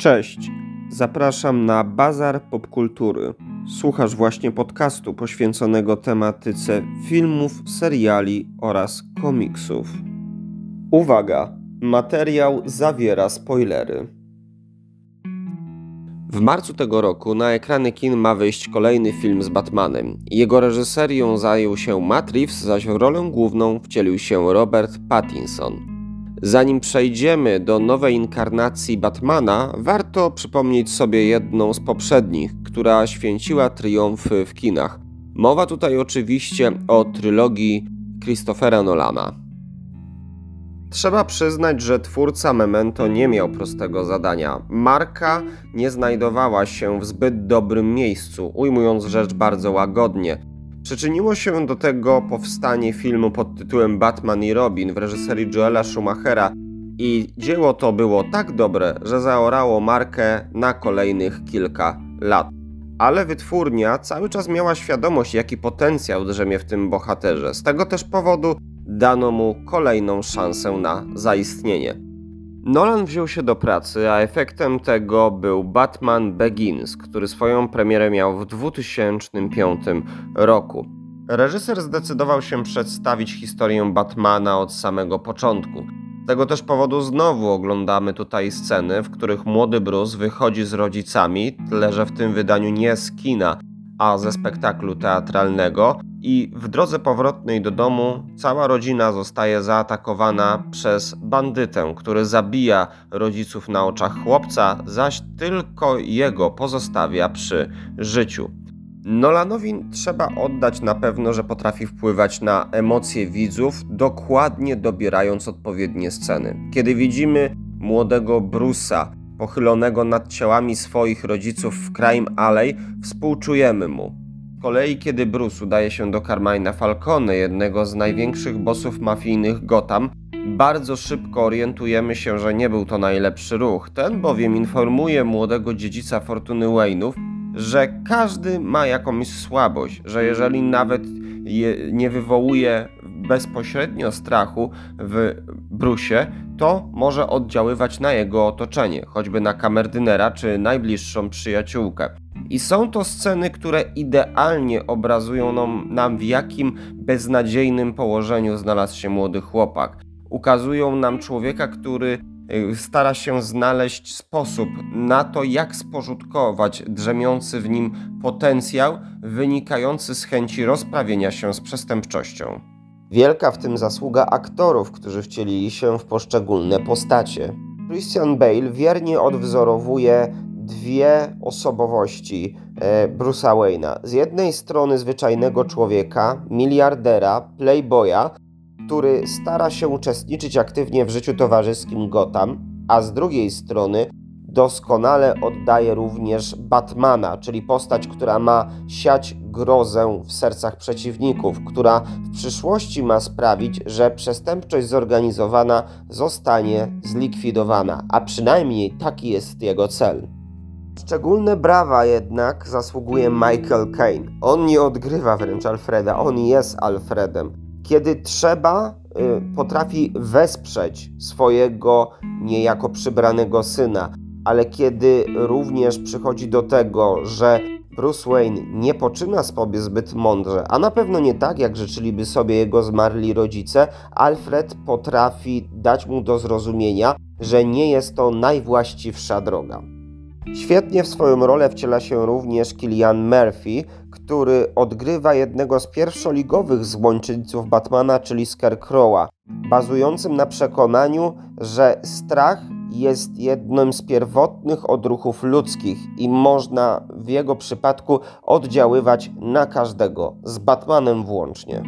Cześć, zapraszam na Bazar Popkultury. Słuchasz właśnie podcastu poświęconego tematyce filmów, seriali oraz komiksów. Uwaga, materiał zawiera spoilery. W marcu tego roku na ekrany kin ma wyjść kolejny film z Batmanem. Jego reżyserią zajął się Matt Reeves, zaś w rolę główną wcielił się Robert Pattinson. Zanim przejdziemy do nowej inkarnacji Batmana, warto przypomnieć sobie jedną z poprzednich, która święciła triumfy w kinach. Mowa tutaj oczywiście o trylogii Christophera Nolana. Trzeba przyznać, że twórca Memento nie miał prostego zadania. Marka nie znajdowała się w zbyt dobrym miejscu, ujmując rzecz bardzo łagodnie. Przyczyniło się do tego powstanie filmu pod tytułem Batman i Robin w reżyserii Joela Schumachera i dzieło to było tak dobre, że zaorało markę na kolejnych kilka lat. Ale wytwórnia cały czas miała świadomość, jaki potencjał drzemie w tym bohaterze. Z tego też powodu dano mu kolejną szansę na zaistnienie. Nolan wziął się do pracy, a efektem tego był Batman Begins, który swoją premierę miał w 2005 roku. Reżyser zdecydował się przedstawić historię Batmana od samego początku. Z tego też powodu znowu oglądamy tutaj sceny, w których młody Bruce wychodzi z rodzicami, tyle że w tym wydaniu nie z kina, a ze spektaklu teatralnego, i w drodze powrotnej do domu cała rodzina zostaje zaatakowana przez bandytę, który zabija rodziców na oczach chłopca, zaś tylko jego pozostawia przy życiu. Nolanowi trzeba oddać na pewno, że potrafi wpływać na emocje widzów, dokładnie dobierając odpowiednie sceny. Kiedy widzimy młodego Brusa pochylonego nad ciałami swoich rodziców w Crime Alley, współczujemy mu. Z kolei, kiedy Bruce udaje się do Carmina Falcone, jednego z największych bossów mafijnych Gotham, bardzo szybko orientujemy się, że nie był to najlepszy ruch. Ten bowiem informuje młodego dziedzica fortuny Wayne'ów, że każdy ma jakąś słabość, że jeżeli nawet nie wywołuje bezpośrednio strachu w Brusie, to może oddziaływać na jego otoczenie, choćby na kamerdynera czy najbliższą przyjaciółkę. I są to sceny, które idealnie obrazują nam, nam, w jakim beznadziejnym położeniu znalazł się młody chłopak. Ukazują nam człowieka, który y, stara się znaleźć sposób na to, jak spożytkować drzemiący w nim potencjał wynikający z chęci rozprawienia się z przestępczością. Wielka w tym zasługa aktorów, którzy wcielili się w poszczególne postacie. Christian Bale wiernie odwzorowuje dwie osobowości e, Bruce'a Wayne'a. Z jednej strony zwyczajnego człowieka, miliardera, playboya, który stara się uczestniczyć aktywnie w życiu towarzyskim Gotham, a z drugiej strony doskonale oddaje również Batmana, czyli postać, która ma siać grozę w sercach przeciwników, która w przyszłości ma sprawić, że przestępczość zorganizowana zostanie zlikwidowana, a przynajmniej taki jest jego cel. Szczególne brawa jednak zasługuje Michael Caine. On nie odgrywa wręcz Alfreda, on jest Alfredem. Kiedy trzeba, y, potrafi wesprzeć swojego niejako przybranego syna, ale kiedy również przychodzi do tego, że Bruce Wayne nie poczyna sobie zbyt mądrze, a na pewno nie tak, jak życzyliby sobie jego zmarli rodzice, Alfred potrafi dać mu do zrozumienia, że nie jest to najwłaściwsza droga. Świetnie w swoją rolę wciela się również Killian Murphy, który odgrywa jednego z pierwszoligowych złończyńców Batmana, czyli Scarecrowa, bazującym na przekonaniu, że strach jest jednym z pierwotnych odruchów ludzkich i można w jego przypadku oddziaływać na każdego, z Batmanem włącznie.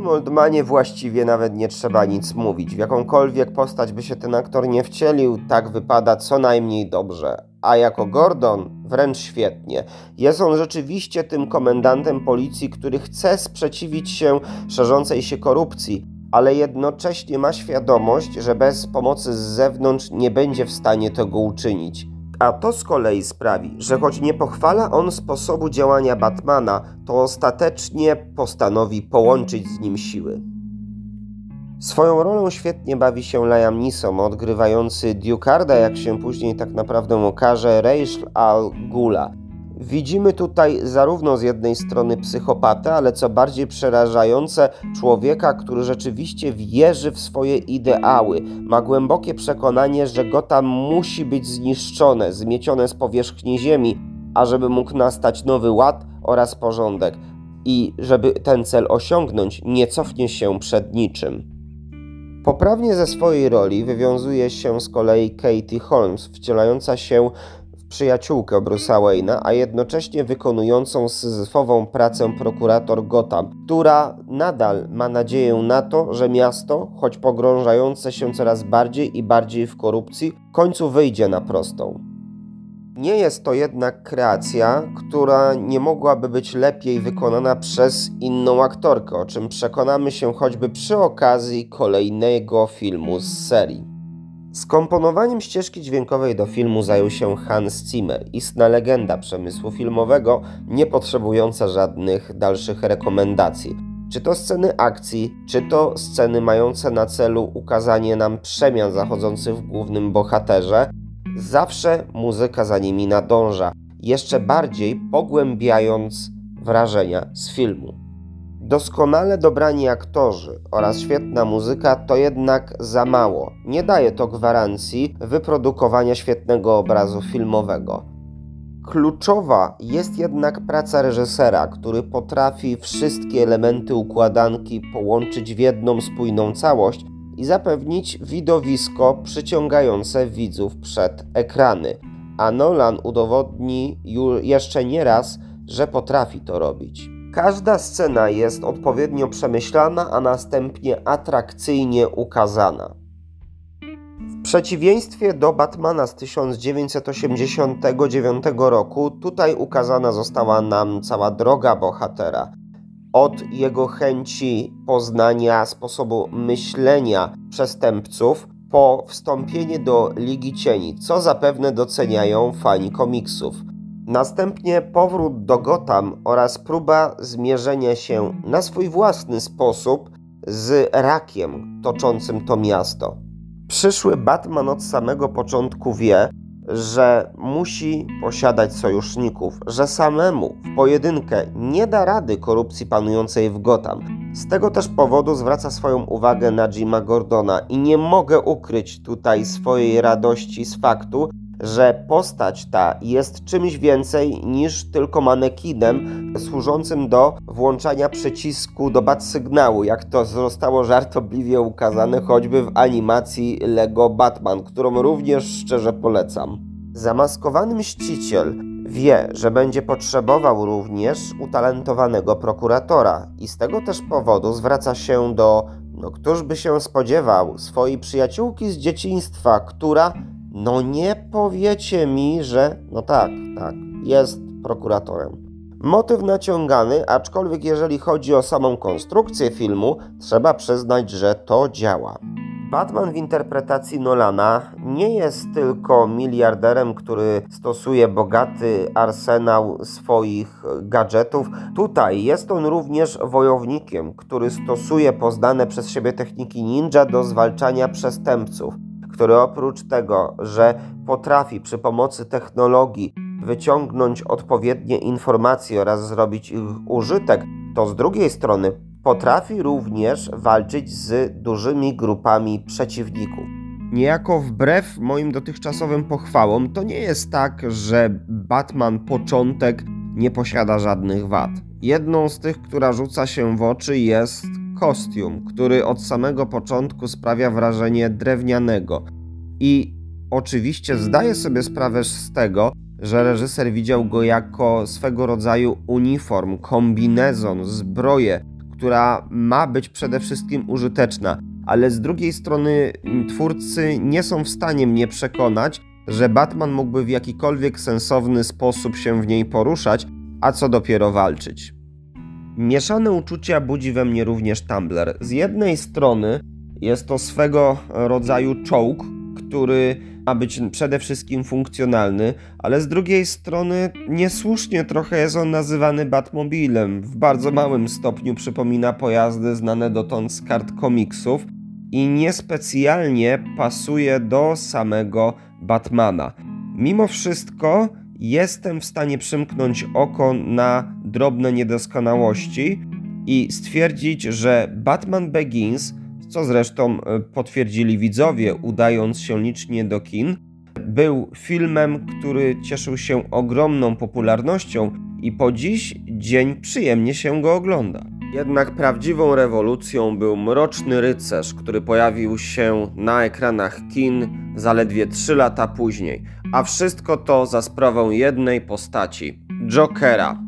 W Oldmanie właściwie nawet nie trzeba nic mówić. W jakąkolwiek postać by się ten aktor nie wcielił, tak wypada co najmniej dobrze. A jako Gordon wręcz świetnie. Jest on rzeczywiście tym komendantem policji, który chce sprzeciwić się szerzącej się korupcji, ale jednocześnie ma świadomość, że bez pomocy z zewnątrz nie będzie w stanie tego uczynić. A to z kolei sprawi, że choć nie pochwala on sposobu działania Batmana, to ostatecznie postanowi połączyć z nim siły. Swoją rolą świetnie bawi się Liam Neeson, odgrywający Duke'arda, jak się później tak naprawdę okaże, Rachel Al Gula. Widzimy tutaj zarówno z jednej strony psychopatę, ale co bardziej przerażające, człowieka, który rzeczywiście wierzy w swoje ideały. Ma głębokie przekonanie, że Gotham musi być zniszczone, zmiecione z powierzchni ziemi, ażeby mógł nastać nowy ład oraz porządek. I żeby ten cel osiągnąć, nie cofnie się przed niczym. Poprawnie ze swojej roli wywiązuje się z kolei Katie Holmes, wcielająca się przyjaciółkę Bruce'a a jednocześnie wykonującą syzyfową pracę prokurator Gotham, która nadal ma nadzieję na to, że miasto, choć pogrążające się coraz bardziej i bardziej w korupcji, w końcu wyjdzie na prostą. Nie jest to jednak kreacja, która nie mogłaby być lepiej wykonana przez inną aktorkę, o czym przekonamy się choćby przy okazji kolejnego filmu z serii. Skomponowaniem ścieżki dźwiękowej do filmu zajął się Hans Zimmer, istna legenda przemysłu filmowego, nie potrzebująca żadnych dalszych rekomendacji. Czy to sceny akcji, czy to sceny mające na celu ukazanie nam przemian zachodzących w głównym bohaterze, zawsze muzyka za nimi nadąża, jeszcze bardziej pogłębiając wrażenia z filmu. Doskonale dobrani aktorzy oraz świetna muzyka to jednak za mało. Nie daje to gwarancji wyprodukowania świetnego obrazu filmowego. Kluczowa jest jednak praca reżysera, który potrafi wszystkie elementy układanki połączyć w jedną spójną całość i zapewnić widowisko przyciągające widzów przed ekrany. A Nolan udowodni jeszcze nie raz, że potrafi to robić. Każda scena jest odpowiednio przemyślana, a następnie atrakcyjnie ukazana. W przeciwieństwie do Batmana z 1989 roku, tutaj ukazana została nam cała droga bohatera od jego chęci poznania sposobu myślenia przestępców po wstąpienie do Ligi Cieni, co zapewne doceniają fani komiksów. Następnie powrót do Gotham oraz próba zmierzenia się na swój własny sposób z rakiem toczącym to miasto. Przyszły Batman od samego początku wie, że musi posiadać sojuszników, że samemu w pojedynkę nie da rady korupcji panującej w Gotham. Z tego też powodu zwraca swoją uwagę na Jima Gordona i nie mogę ukryć tutaj swojej radości z faktu, że postać ta jest czymś więcej niż tylko manekinem służącym do włączania przycisku do bat sygnału, jak to zostało żartobliwie ukazane choćby w animacji Lego Batman, którą również szczerze polecam. Zamaskowany mściciel wie, że będzie potrzebował również utalentowanego prokuratora i z tego też powodu zwraca się do, no któż by się spodziewał, swojej przyjaciółki z dzieciństwa, która no nie powiecie mi, że no tak, tak, jest prokuratorem. Motyw naciągany, aczkolwiek jeżeli chodzi o samą konstrukcję filmu, trzeba przyznać, że to działa. Batman w interpretacji Nolana nie jest tylko miliarderem, który stosuje bogaty arsenał swoich gadżetów. Tutaj jest on również wojownikiem, który stosuje poznane przez siebie techniki ninja do zwalczania przestępców który oprócz tego, że potrafi przy pomocy technologii wyciągnąć odpowiednie informacje oraz zrobić ich użytek, to z drugiej strony potrafi również walczyć z dużymi grupami przeciwników. Niejako wbrew moim dotychczasowym pochwałom, to nie jest tak, że Batman początek nie posiada żadnych wad. Jedną z tych, która rzuca się w oczy, jest kostium, który od samego początku sprawia wrażenie drewnianego. I oczywiście zdaję sobie sprawę z tego, że reżyser widział go jako swego rodzaju uniform, kombinezon, zbroję, która ma być przede wszystkim użyteczna, ale z drugiej strony twórcy nie są w stanie mnie przekonać, że Batman mógłby w jakikolwiek sensowny sposób się w niej poruszać, a co dopiero walczyć. Mieszane uczucia budzi we mnie również Tumblr. Z jednej strony jest to swego rodzaju czołg, który ma być przede wszystkim funkcjonalny, ale z drugiej strony niesłusznie trochę jest on nazywany Batmobilem. W bardzo małym stopniu przypomina pojazdy znane dotąd z kart komiksów. i niespecjalnie pasuje do samego Batmana. Mimo wszystko jestem w stanie przymknąć oko na drobne niedoskonałości i stwierdzić, że Batman Begins, co zresztą e, potwierdzili widzowie, udając się licznie do kin, był filmem, który cieszył się ogromną popularnością i po dziś dzień przyjemnie się go ogląda. Jednak prawdziwą rewolucją był Mroczny Rycerz, który pojawił się na ekranach kin zaledwie 3 lata później, a wszystko to za sprawą jednej postaci Jokera.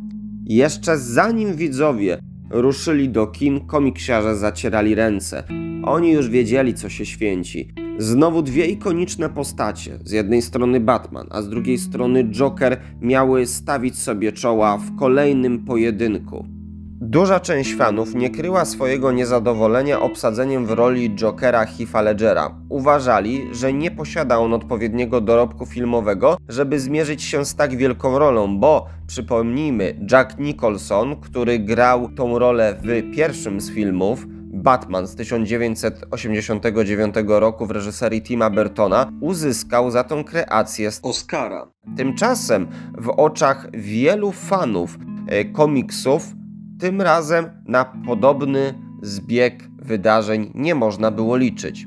Jeszcze zanim widzowie ruszyli do kin, komiksiarze zacierali ręce. Oni już wiedzieli, co się święci. Znowu dwie ikoniczne postacie, z jednej strony Batman, a z drugiej strony Joker, miały stawić sobie czoła w kolejnym pojedynku. Duża część fanów nie kryła swojego niezadowolenia obsadzeniem w roli Jokera Heath'a Ledgera. Uważali, że nie posiada on odpowiedniego dorobku filmowego, żeby zmierzyć się z tak wielką rolą, bo przypomnijmy, Jack Nicholson, który grał tą rolę w pierwszym z filmów, Batman z 1989 roku w reżyserii Tima Burtona uzyskał za tą kreację Oscara. Tymczasem w oczach wielu fanów e, komiksów tym razem na podobny zbieg wydarzeń nie można było liczyć.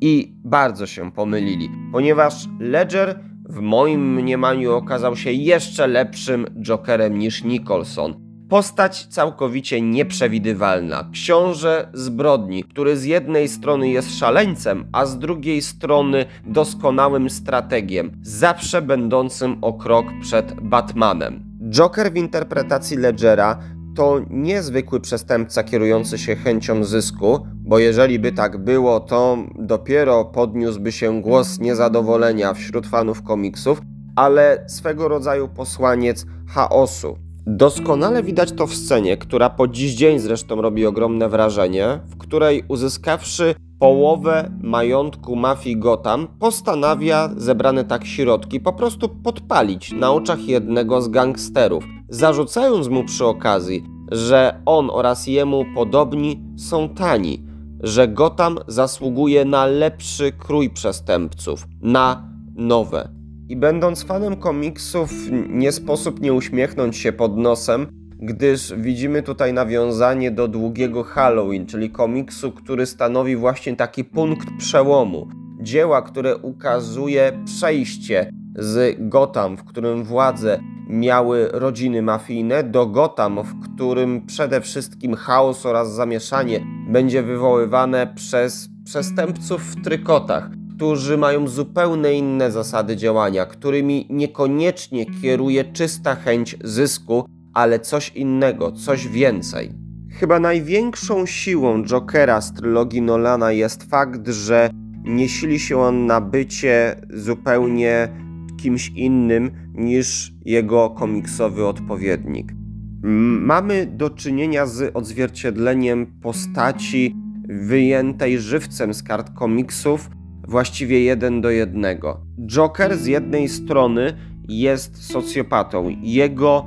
I bardzo się pomylili, ponieważ Ledger w moim mniemaniu okazał się jeszcze lepszym Jokerem niż Nicholson. Postać całkowicie nieprzewidywalna. Książę zbrodni, który z jednej strony jest szaleńcem, a z drugiej strony doskonałym strategiem, zawsze będącym o krok przed Batmanem. Joker w interpretacji Ledgera to niezwykły przestępca kierujący się chęcią zysku, bo jeżeli by tak było, to dopiero podniósłby się głos niezadowolenia wśród fanów komiksów, ale swego rodzaju posłaniec chaosu. Doskonale widać to w scenie, która po dziś dzień zresztą robi ogromne wrażenie, w której uzyskawszy połowę majątku mafii Gotham, postanawia zebrane tak środki po prostu podpalić na oczach jednego z gangsterów, zarzucając mu przy okazji, że on oraz jemu podobni są tani, że Gotham zasługuje na lepszy krój przestępców, na nowe. I będąc fanem komiksów, nie sposób nie uśmiechnąć się pod nosem, gdyż widzimy tutaj nawiązanie do długiego Halloween, czyli komiksu, który stanowi właśnie taki punkt przełomu. Dzieła, które ukazuje przejście z Gotham, w którym władze miały rodziny mafijne, do Gotham, w którym przede wszystkim chaos oraz zamieszanie będzie wywoływane przez przestępców w trykotach, którzy mają zupełnie inne zasady działania, którymi niekoniecznie kieruje czysta chęć zysku, ale coś innego, coś więcej. Chyba największą siłą Jokera z trylogii Nolana jest fakt, że nie sili się on na bycie zupełnie kimś innym niż jego komiksowy odpowiednik. Mamy do czynienia z odzwierciedleniem postaci wyjętej żywcem z kart komiksów, właściwie jeden do jednego. Joker z jednej strony jest socjopatą. Jego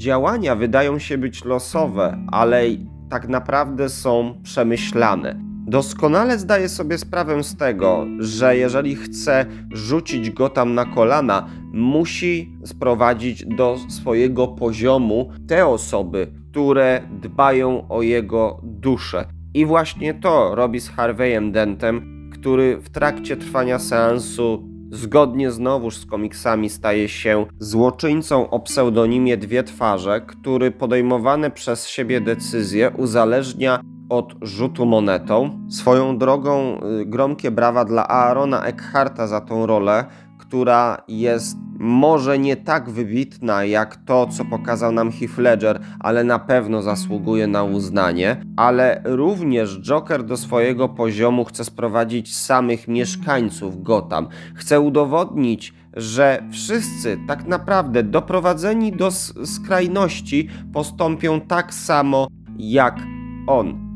działania wydają się być losowe, ale tak naprawdę są przemyślane. Doskonale zdaję sobie sprawę z tego, że jeżeli chce rzucić go tam na kolana, musi sprowadzić do swojego poziomu te osoby, które dbają o jego duszę. I właśnie to robi z Harveyem Dentem, który w trakcie trwania seansu zgodnie znowuż z komiksami staje się złoczyńcą o pseudonimie Dwie Twarze, który podejmowane przez siebie decyzje uzależnia od rzutu monetą. Swoją drogą y, gromkie brawa dla Aarona Eckharta za tą rolę, która jest może nie tak wybitna jak to, co pokazał nam Heath Ledger, ale na pewno zasługuje na uznanie. Ale również Joker do swojego poziomu chce sprowadzić samych mieszkańców Gotham. Chce udowodnić, że wszyscy tak naprawdę doprowadzeni do skrajności postąpią tak samo jak on.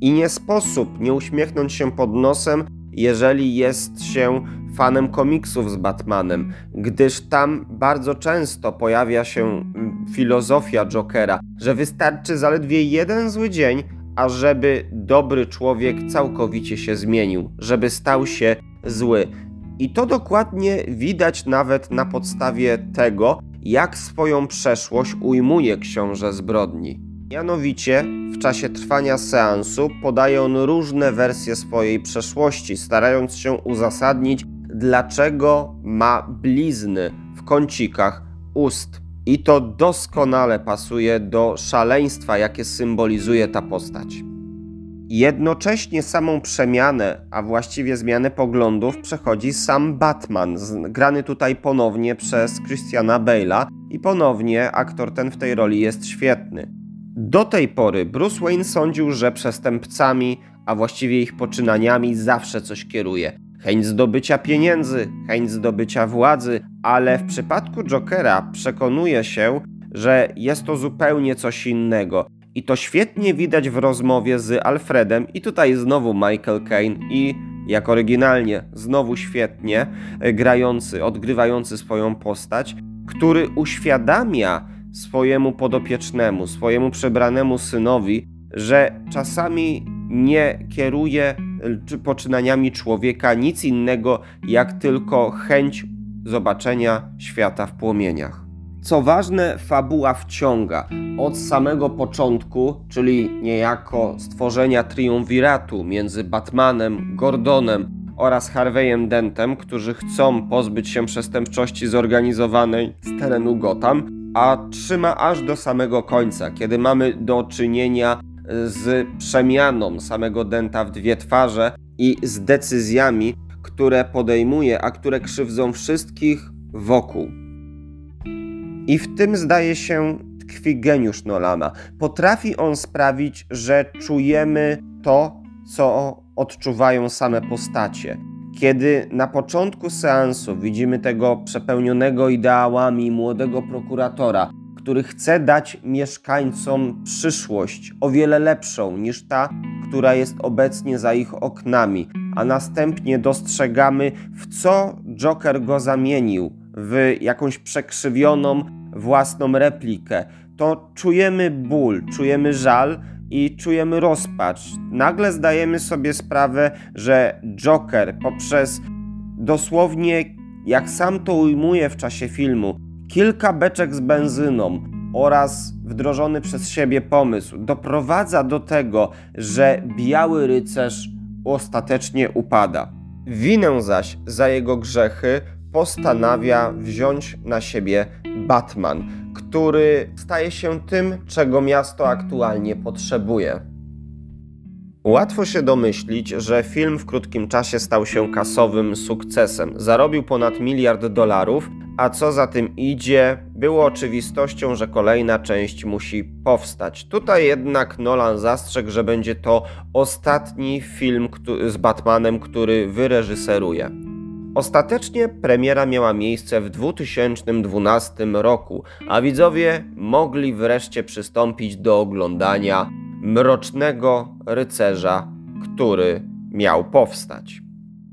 I nie sposób nie uśmiechnąć się pod nosem, jeżeli jest się fanem komiksów z Batmanem, gdyż tam bardzo często pojawia się mm, filozofia Jokera, że wystarczy zaledwie jeden zły dzień, ażeby dobry człowiek całkowicie się zmienił, żeby stał się zły. I to dokładnie widać nawet na podstawie tego, jak swoją przeszłość ujmuje książę zbrodni. Mianowicie, w czasie trwania seansu podaje on różne wersje swojej przeszłości, starając się uzasadnić, dlaczego ma blizny w kącikach ust. I to doskonale pasuje do szaleństwa, jakie symbolizuje ta postać. Jednocześnie samą przemianę, a właściwie zmianę poglądów przechodzi sam Batman, grany tutaj ponownie przez Christiana Bale'a i ponownie aktor ten w tej roli jest świetny. Do tej pory Bruce Wayne sądził, że przestępcami, a właściwie ich poczynaniami zawsze coś kieruje. Chęć zdobycia pieniędzy, chęć zdobycia władzy, ale w przypadku Jokera przekonuje się, że jest to zupełnie coś innego. I to świetnie widać w rozmowie z Alfredem, i tutaj znowu Michael Caine, i jak oryginalnie, znowu świetnie, e, grający, odgrywający swoją postać, który uświadamia swojemu podopiecznemu, swojemu przebranemu synowi, że czasami nie kieruje poczynaniami człowieka nic innego, jak tylko chęć zobaczenia świata w płomieniach. Co ważne, fabuła wciąga od samego początku, czyli niejako stworzenia triumviratu między Batmanem, Gordonem oraz Harveyem Dentem, którzy chcą pozbyć się przestępczości zorganizowanej z terenu Gotham, a trzyma aż do samego końca, kiedy mamy do czynienia z przemianą samego Denta w dwie twarze i z decyzjami, które podejmuje, a które krzywdzą wszystkich wokół. I w tym zdaje się tkwi geniusz Nolana. Potrafi on sprawić, że czujemy to, co odczuwają same postacie. Kiedy na początku seansu widzimy tego przepełnionego ideałami młodego prokuratora, który chce dać mieszkańcom przyszłość o wiele lepszą niż ta, która jest obecnie za ich oknami, a następnie dostrzegamy, w co Joker go zamienił w jakąś przekrzywioną własną replikę, to czujemy ból, czujemy żal i czujemy rozpacz. Nagle zdajemy sobie sprawę, że Joker poprzez dosłownie, jak sam to ujmuje w czasie filmu, kilka beczek z benzyną oraz wdrożony przez siebie pomysł doprowadza do tego, że biały rycerz ostatecznie upada. Winę zaś za jego grzechy postanawia wziąć na siebie Batman, który staje się tym, czego miasto aktualnie potrzebuje. Łatwo się domyślić, że film w krótkim czasie stał się kasowym sukcesem. Zarobił ponad miliard dolarów, a co za tym idzie, było oczywistością, że kolejna część musi powstać. Tutaj jednak Nolan zastrzegł, że będzie to ostatni film z Batmanem, który wyreżyseruje. Ostatecznie premiera miała miejsce w 2012 roku, a widzowie mogli wreszcie przystąpić do oglądania Mrocznego Rycerza, który miał powstać.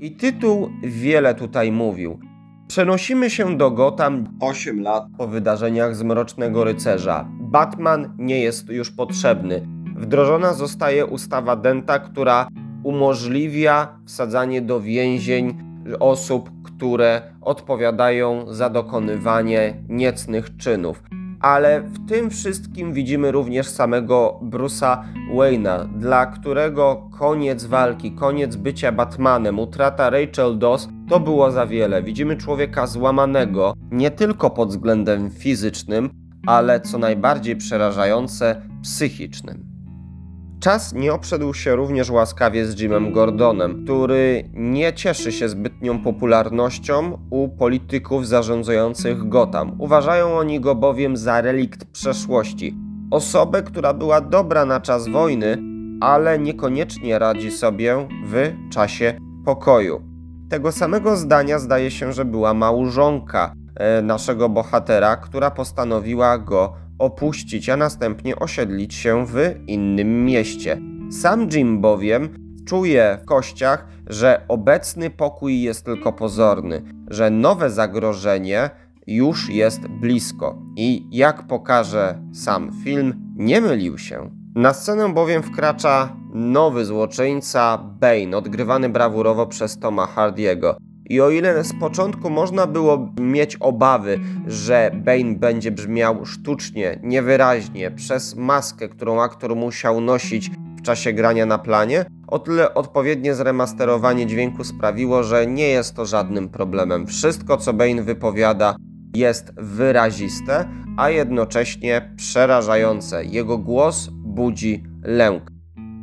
I tytuł wiele tutaj mówił. Przenosimy się do Gotham 8 lat po wydarzeniach z Mrocznego Rycerza. Batman nie jest już potrzebny. Wdrożona zostaje ustawa Denta, która umożliwia wsadzanie do więzień osób, które odpowiadają za dokonywanie niecnych czynów. Ale w tym wszystkim widzimy również samego Bruce'a Wayne'a, dla którego koniec walki, koniec bycia Batmanem, utrata Rachel Doss to było za wiele. Widzimy człowieka złamanego nie tylko pod względem fizycznym, ale co najbardziej przerażające psychicznym. Czas nie obszedł się również łaskawie z Jimem Gordonem, który nie cieszy się zbytnią popularnością u polityków zarządzających Gotham. Uważają oni go bowiem za relikt przeszłości. Osobę, która była dobra na czas wojny, ale niekoniecznie radzi sobie w czasie pokoju. Tego samego zdania zdaje się, że była małżonka e, naszego bohatera, która postanowiła go opuścić, a następnie osiedlić się w innym mieście. Sam Jim bowiem czuje w kościach, że obecny pokój jest tylko pozorny, że nowe zagrożenie już jest blisko. I jak pokaże sam film, nie mylił się. Na scenę bowiem wkracza nowy złoczyńca Bane, odgrywany brawurowo przez Toma Hardiego. I o ile z początku można było mieć obawy, że Bane będzie brzmiał sztucznie, niewyraźnie, przez maskę, którą aktor musiał nosić w czasie grania na planie, o tyle odpowiednie zremasterowanie dźwięku sprawiło, że nie jest to żadnym problemem. Wszystko, co Bane wypowiada, jest wyraziste, a jednocześnie przerażające. Jego głos budzi lęk.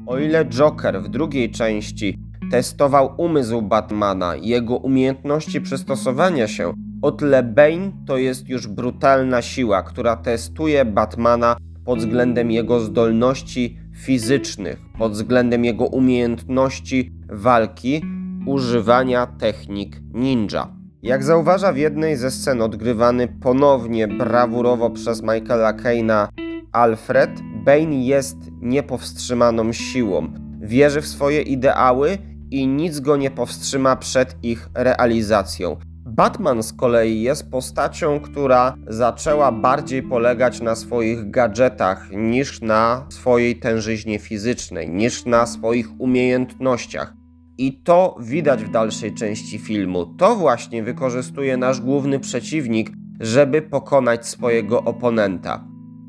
O ile Joker w drugiej części testował umysł Batmana, jego umiejętności przystosowania się, o tyle Bane to jest już brutalna siła, która testuje Batmana pod względem jego zdolności fizycznych, pod względem jego umiejętności walki, używania technik ninja. Jak zauważa w jednej ze scen odgrywany ponownie brawurowo przez Michaela Keina Alfred, Bane jest niepowstrzymaną siłą. Wierzy w swoje ideały i nic go nie powstrzyma przed ich realizacją. Batman z kolei jest postacią, która zaczęła bardziej polegać na swoich gadżetach niż na swojej tężyźnie fizycznej, niż na swoich umiejętnościach. I to widać w dalszej części filmu. To właśnie wykorzystuje nasz główny przeciwnik, żeby pokonać swojego oponenta.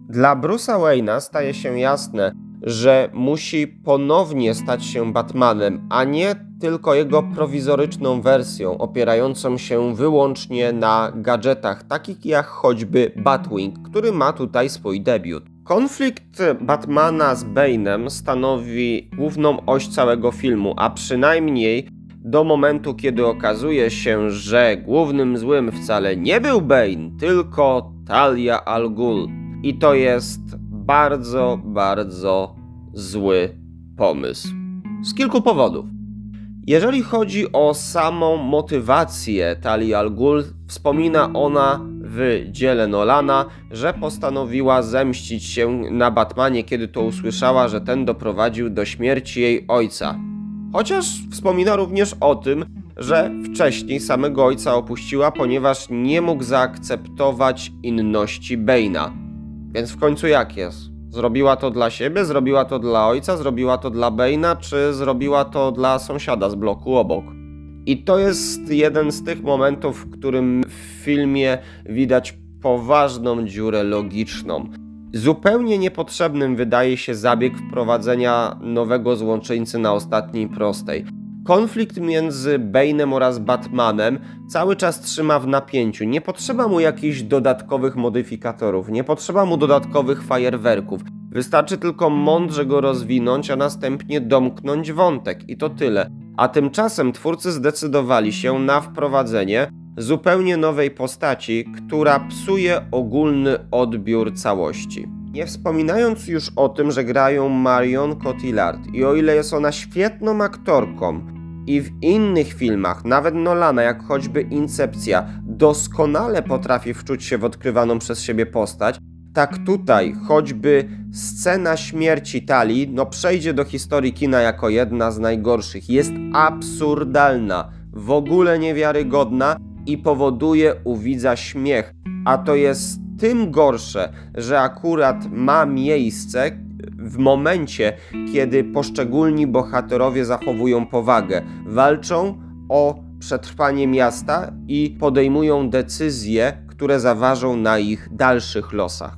Dla Bruce'a Wayne'a staje się jasne, że musi ponownie stać się Batmanem, a nie tylko jego prowizoryczną wersją, opierającą się wyłącznie na gadżetach, takich jak choćby Batwing, który ma tutaj swój debiut. Konflikt Batmana z Bane'em stanowi główną oś całego filmu, a przynajmniej do momentu, kiedy okazuje się, że głównym złym wcale nie był Bane, tylko Talia al Ghul. I to jest bardzo, bardzo zły pomysł. Z kilku powodów. Jeżeli chodzi o samą motywację Talia al Ghul, wspomina ona w dziele Nolana, że postanowiła zemścić się na Batmanie, kiedy to usłyszała, że ten doprowadził do śmierci jej ojca. Chociaż wspomina również o tym, że wcześniej samego ojca opuściła, ponieważ nie mógł zaakceptować inności Bane'a. Więc w końcu jak jest? Zrobiła to dla siebie, zrobiła to dla ojca, zrobiła to dla Bane'a, czy zrobiła to dla sąsiada z bloku obok? I to jest jeden z tych momentów, w którym w filmie widać poważną dziurę logiczną. Zupełnie niepotrzebnym wydaje się zabieg wprowadzenia nowego złączyńcy na ostatniej prostej. Konflikt między Bane'em oraz Batmanem cały czas trzyma w napięciu. Nie potrzeba mu jakichś dodatkowych modyfikatorów, nie potrzeba mu dodatkowych fajerwerków. Wystarczy tylko mądrze go rozwinąć, a następnie domknąć wątek i to tyle. A tymczasem twórcy zdecydowali się na wprowadzenie zupełnie nowej postaci, która psuje ogólny odbiór całości. Nie wspominając już o tym, że grają Marion Cotillard i o ile jest ona świetną aktorką, i w innych filmach, nawet Nolana, jak choćby Incepcja, doskonale potrafi wczuć się w odkrywaną przez siebie postać, tak tutaj choćby scena śmierci Tali no przejdzie do historii kina jako jedna z najgorszych. Jest absurdalna, w ogóle niewiarygodna i powoduje u widza śmiech. A to jest tym gorsze, że akurat ma miejsce, w momencie, kiedy poszczególni bohaterowie zachowują powagę, walczą o przetrwanie miasta i podejmują decyzje, które zaważą na ich dalszych losach.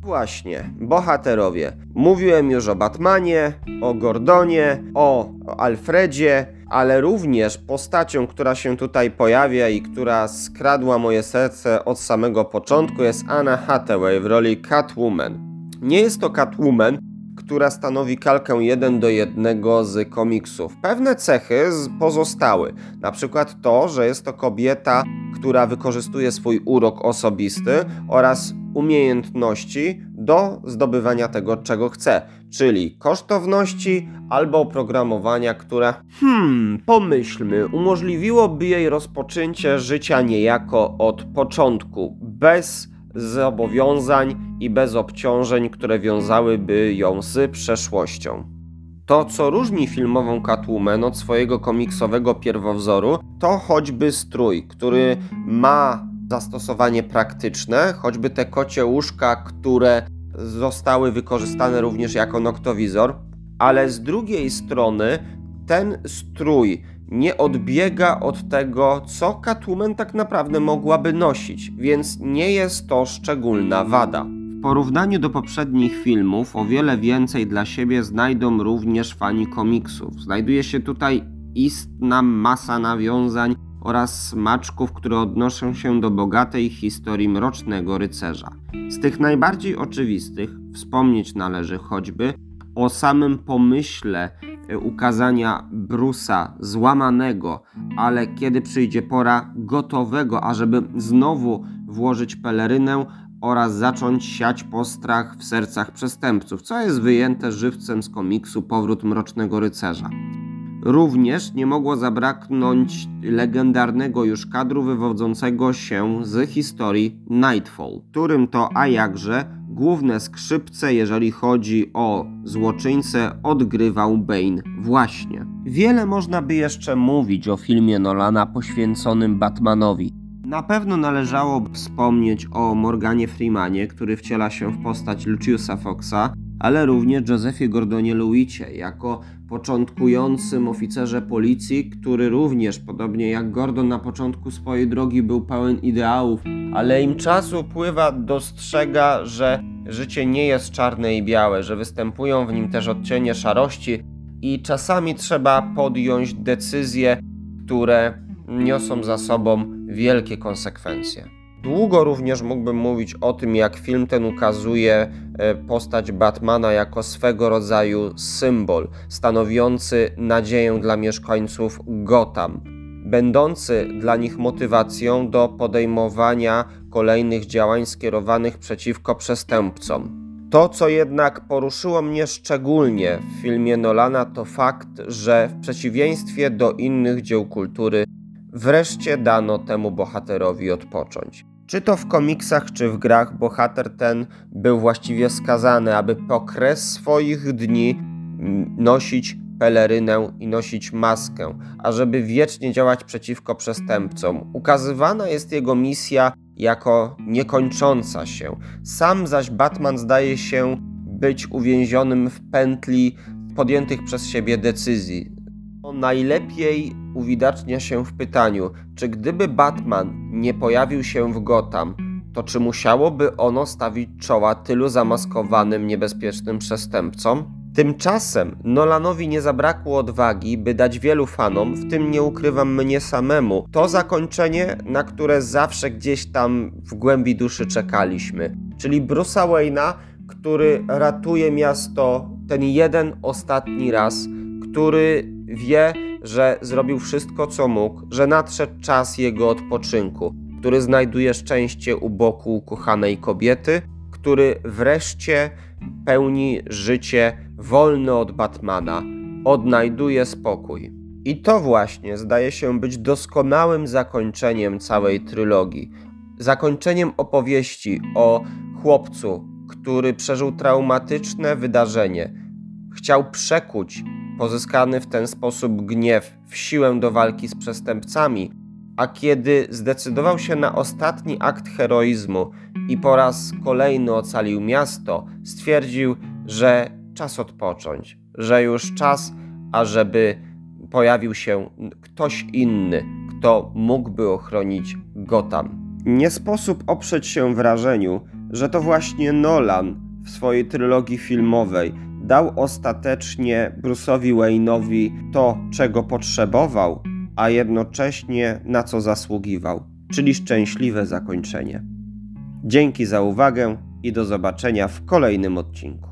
Właśnie, bohaterowie. Mówiłem już o Batmanie, o Gordonie, o Alfredzie, ale również postacią, która się tutaj pojawia i która skradła moje serce od samego początku jest Anna Hathaway w roli Catwoman. Nie jest to Catwoman, która stanowi kalkę jeden do jednego z komiksów. Pewne cechy pozostały, na przykład to, że jest to kobieta, która wykorzystuje swój urok osobisty oraz umiejętności do zdobywania tego, czego chce, czyli kosztowności albo oprogramowania, które, hmm, pomyślmy, umożliwiłoby jej rozpoczęcie życia niejako od początku, bez zobowiązań i bez obciążeń, które wiązałyby ją z przeszłością. To, co różni filmową Catwoman od swojego komiksowego pierwowzoru, to choćby strój, który ma zastosowanie praktyczne, choćby te kocie łóżka, które zostały wykorzystane również jako noktowizor, ale z drugiej strony ten strój nie odbiega od tego, co Catwoman tak naprawdę mogłaby nosić, więc nie jest to szczególna wada. W porównaniu do poprzednich filmów, o wiele więcej dla siebie znajdą również fani komiksów. Znajduje się tutaj istna masa nawiązań oraz smaczków, które odnoszą się do bogatej historii mrocznego rycerza. Z tych najbardziej oczywistych wspomnieć należy choćby o samym pomyśle ukazania Brusa złamanego, ale kiedy przyjdzie pora gotowego, ażeby znowu włożyć pelerynę oraz zacząć siać postrach w sercach przestępców, co jest wyjęte żywcem z komiksu Powrót Mrocznego Rycerza. Również nie mogło zabraknąć legendarnego już kadru wywodzącego się z historii Nightfall, którym to a jakże główne skrzypce, jeżeli chodzi o złoczyńcę, odgrywał Bane właśnie. Wiele można by jeszcze mówić o filmie Nolana poświęconym Batmanowi. Na pewno należało wspomnieć o Morganie Freemanie, który wciela się w postać Luciusa Foxa, ale również Josephie Gordonie Lewicie jako początkującym oficerze policji, który również, podobnie jak Gordon na początku swojej drogi, był pełen ideałów, ale im czasu upływa, dostrzega, że życie nie jest czarne i białe, że występują w nim też odcienie szarości i czasami trzeba podjąć decyzje, które niosą za sobą wielkie konsekwencje. Długo również mógłbym mówić o tym, jak film ten ukazuje e, postać Batmana jako swego rodzaju symbol, stanowiący nadzieję dla mieszkańców Gotham, będący dla nich motywacją do podejmowania kolejnych działań skierowanych przeciwko przestępcom. To, co jednak poruszyło mnie szczególnie w filmie Nolana, to fakt, że w przeciwieństwie do innych dzieł kultury, wreszcie dano temu bohaterowi odpocząć. Czy to w komiksach, czy w grach, bohater ten był właściwie skazany, aby po kres swoich dni nosić pelerynę i nosić maskę, ażeby wiecznie działać przeciwko przestępcom. Ukazywana jest jego misja jako niekończąca się. Sam zaś Batman zdaje się być uwięzionym w pętli podjętych przez siebie decyzji. Najlepiej uwidacznia się w pytaniu, czy gdyby Batman nie pojawił się w Gotham, to czy musiałoby ono stawić czoła tylu zamaskowanym, niebezpiecznym przestępcom? Tymczasem Nolanowi nie zabrakło odwagi, by dać wielu fanom, w tym nie ukrywam mnie samemu, to zakończenie, na które zawsze gdzieś tam w głębi duszy czekaliśmy. Czyli Bruce'a Wayne'a, który ratuje miasto ten jeden ostatni raz, który wie, że zrobił wszystko, co mógł, że nadszedł czas jego odpoczynku, który znajduje szczęście u boku ukochanej kobiety, który wreszcie pełni życie wolne od Batmana, odnajduje spokój. I to właśnie zdaje się być doskonałym zakończeniem całej trylogii. Zakończeniem opowieści o chłopcu, który przeżył traumatyczne wydarzenie, chciał przekuć pozyskany w ten sposób gniew w siłę do walki z przestępcami, a kiedy zdecydował się na ostatni akt heroizmu i po raz kolejny ocalił miasto, stwierdził, że czas odpocząć, że już czas, ażeby pojawił się ktoś inny, kto mógłby ochronić Gotham. Nie sposób oprzeć się wrażeniu, że to właśnie Nolan w swojej trylogii filmowej dał ostatecznie Bruce'owi Wayne'owi to, czego potrzebował, a jednocześnie na co zasługiwał, czyli szczęśliwe zakończenie. Dzięki za uwagę i do zobaczenia w kolejnym odcinku.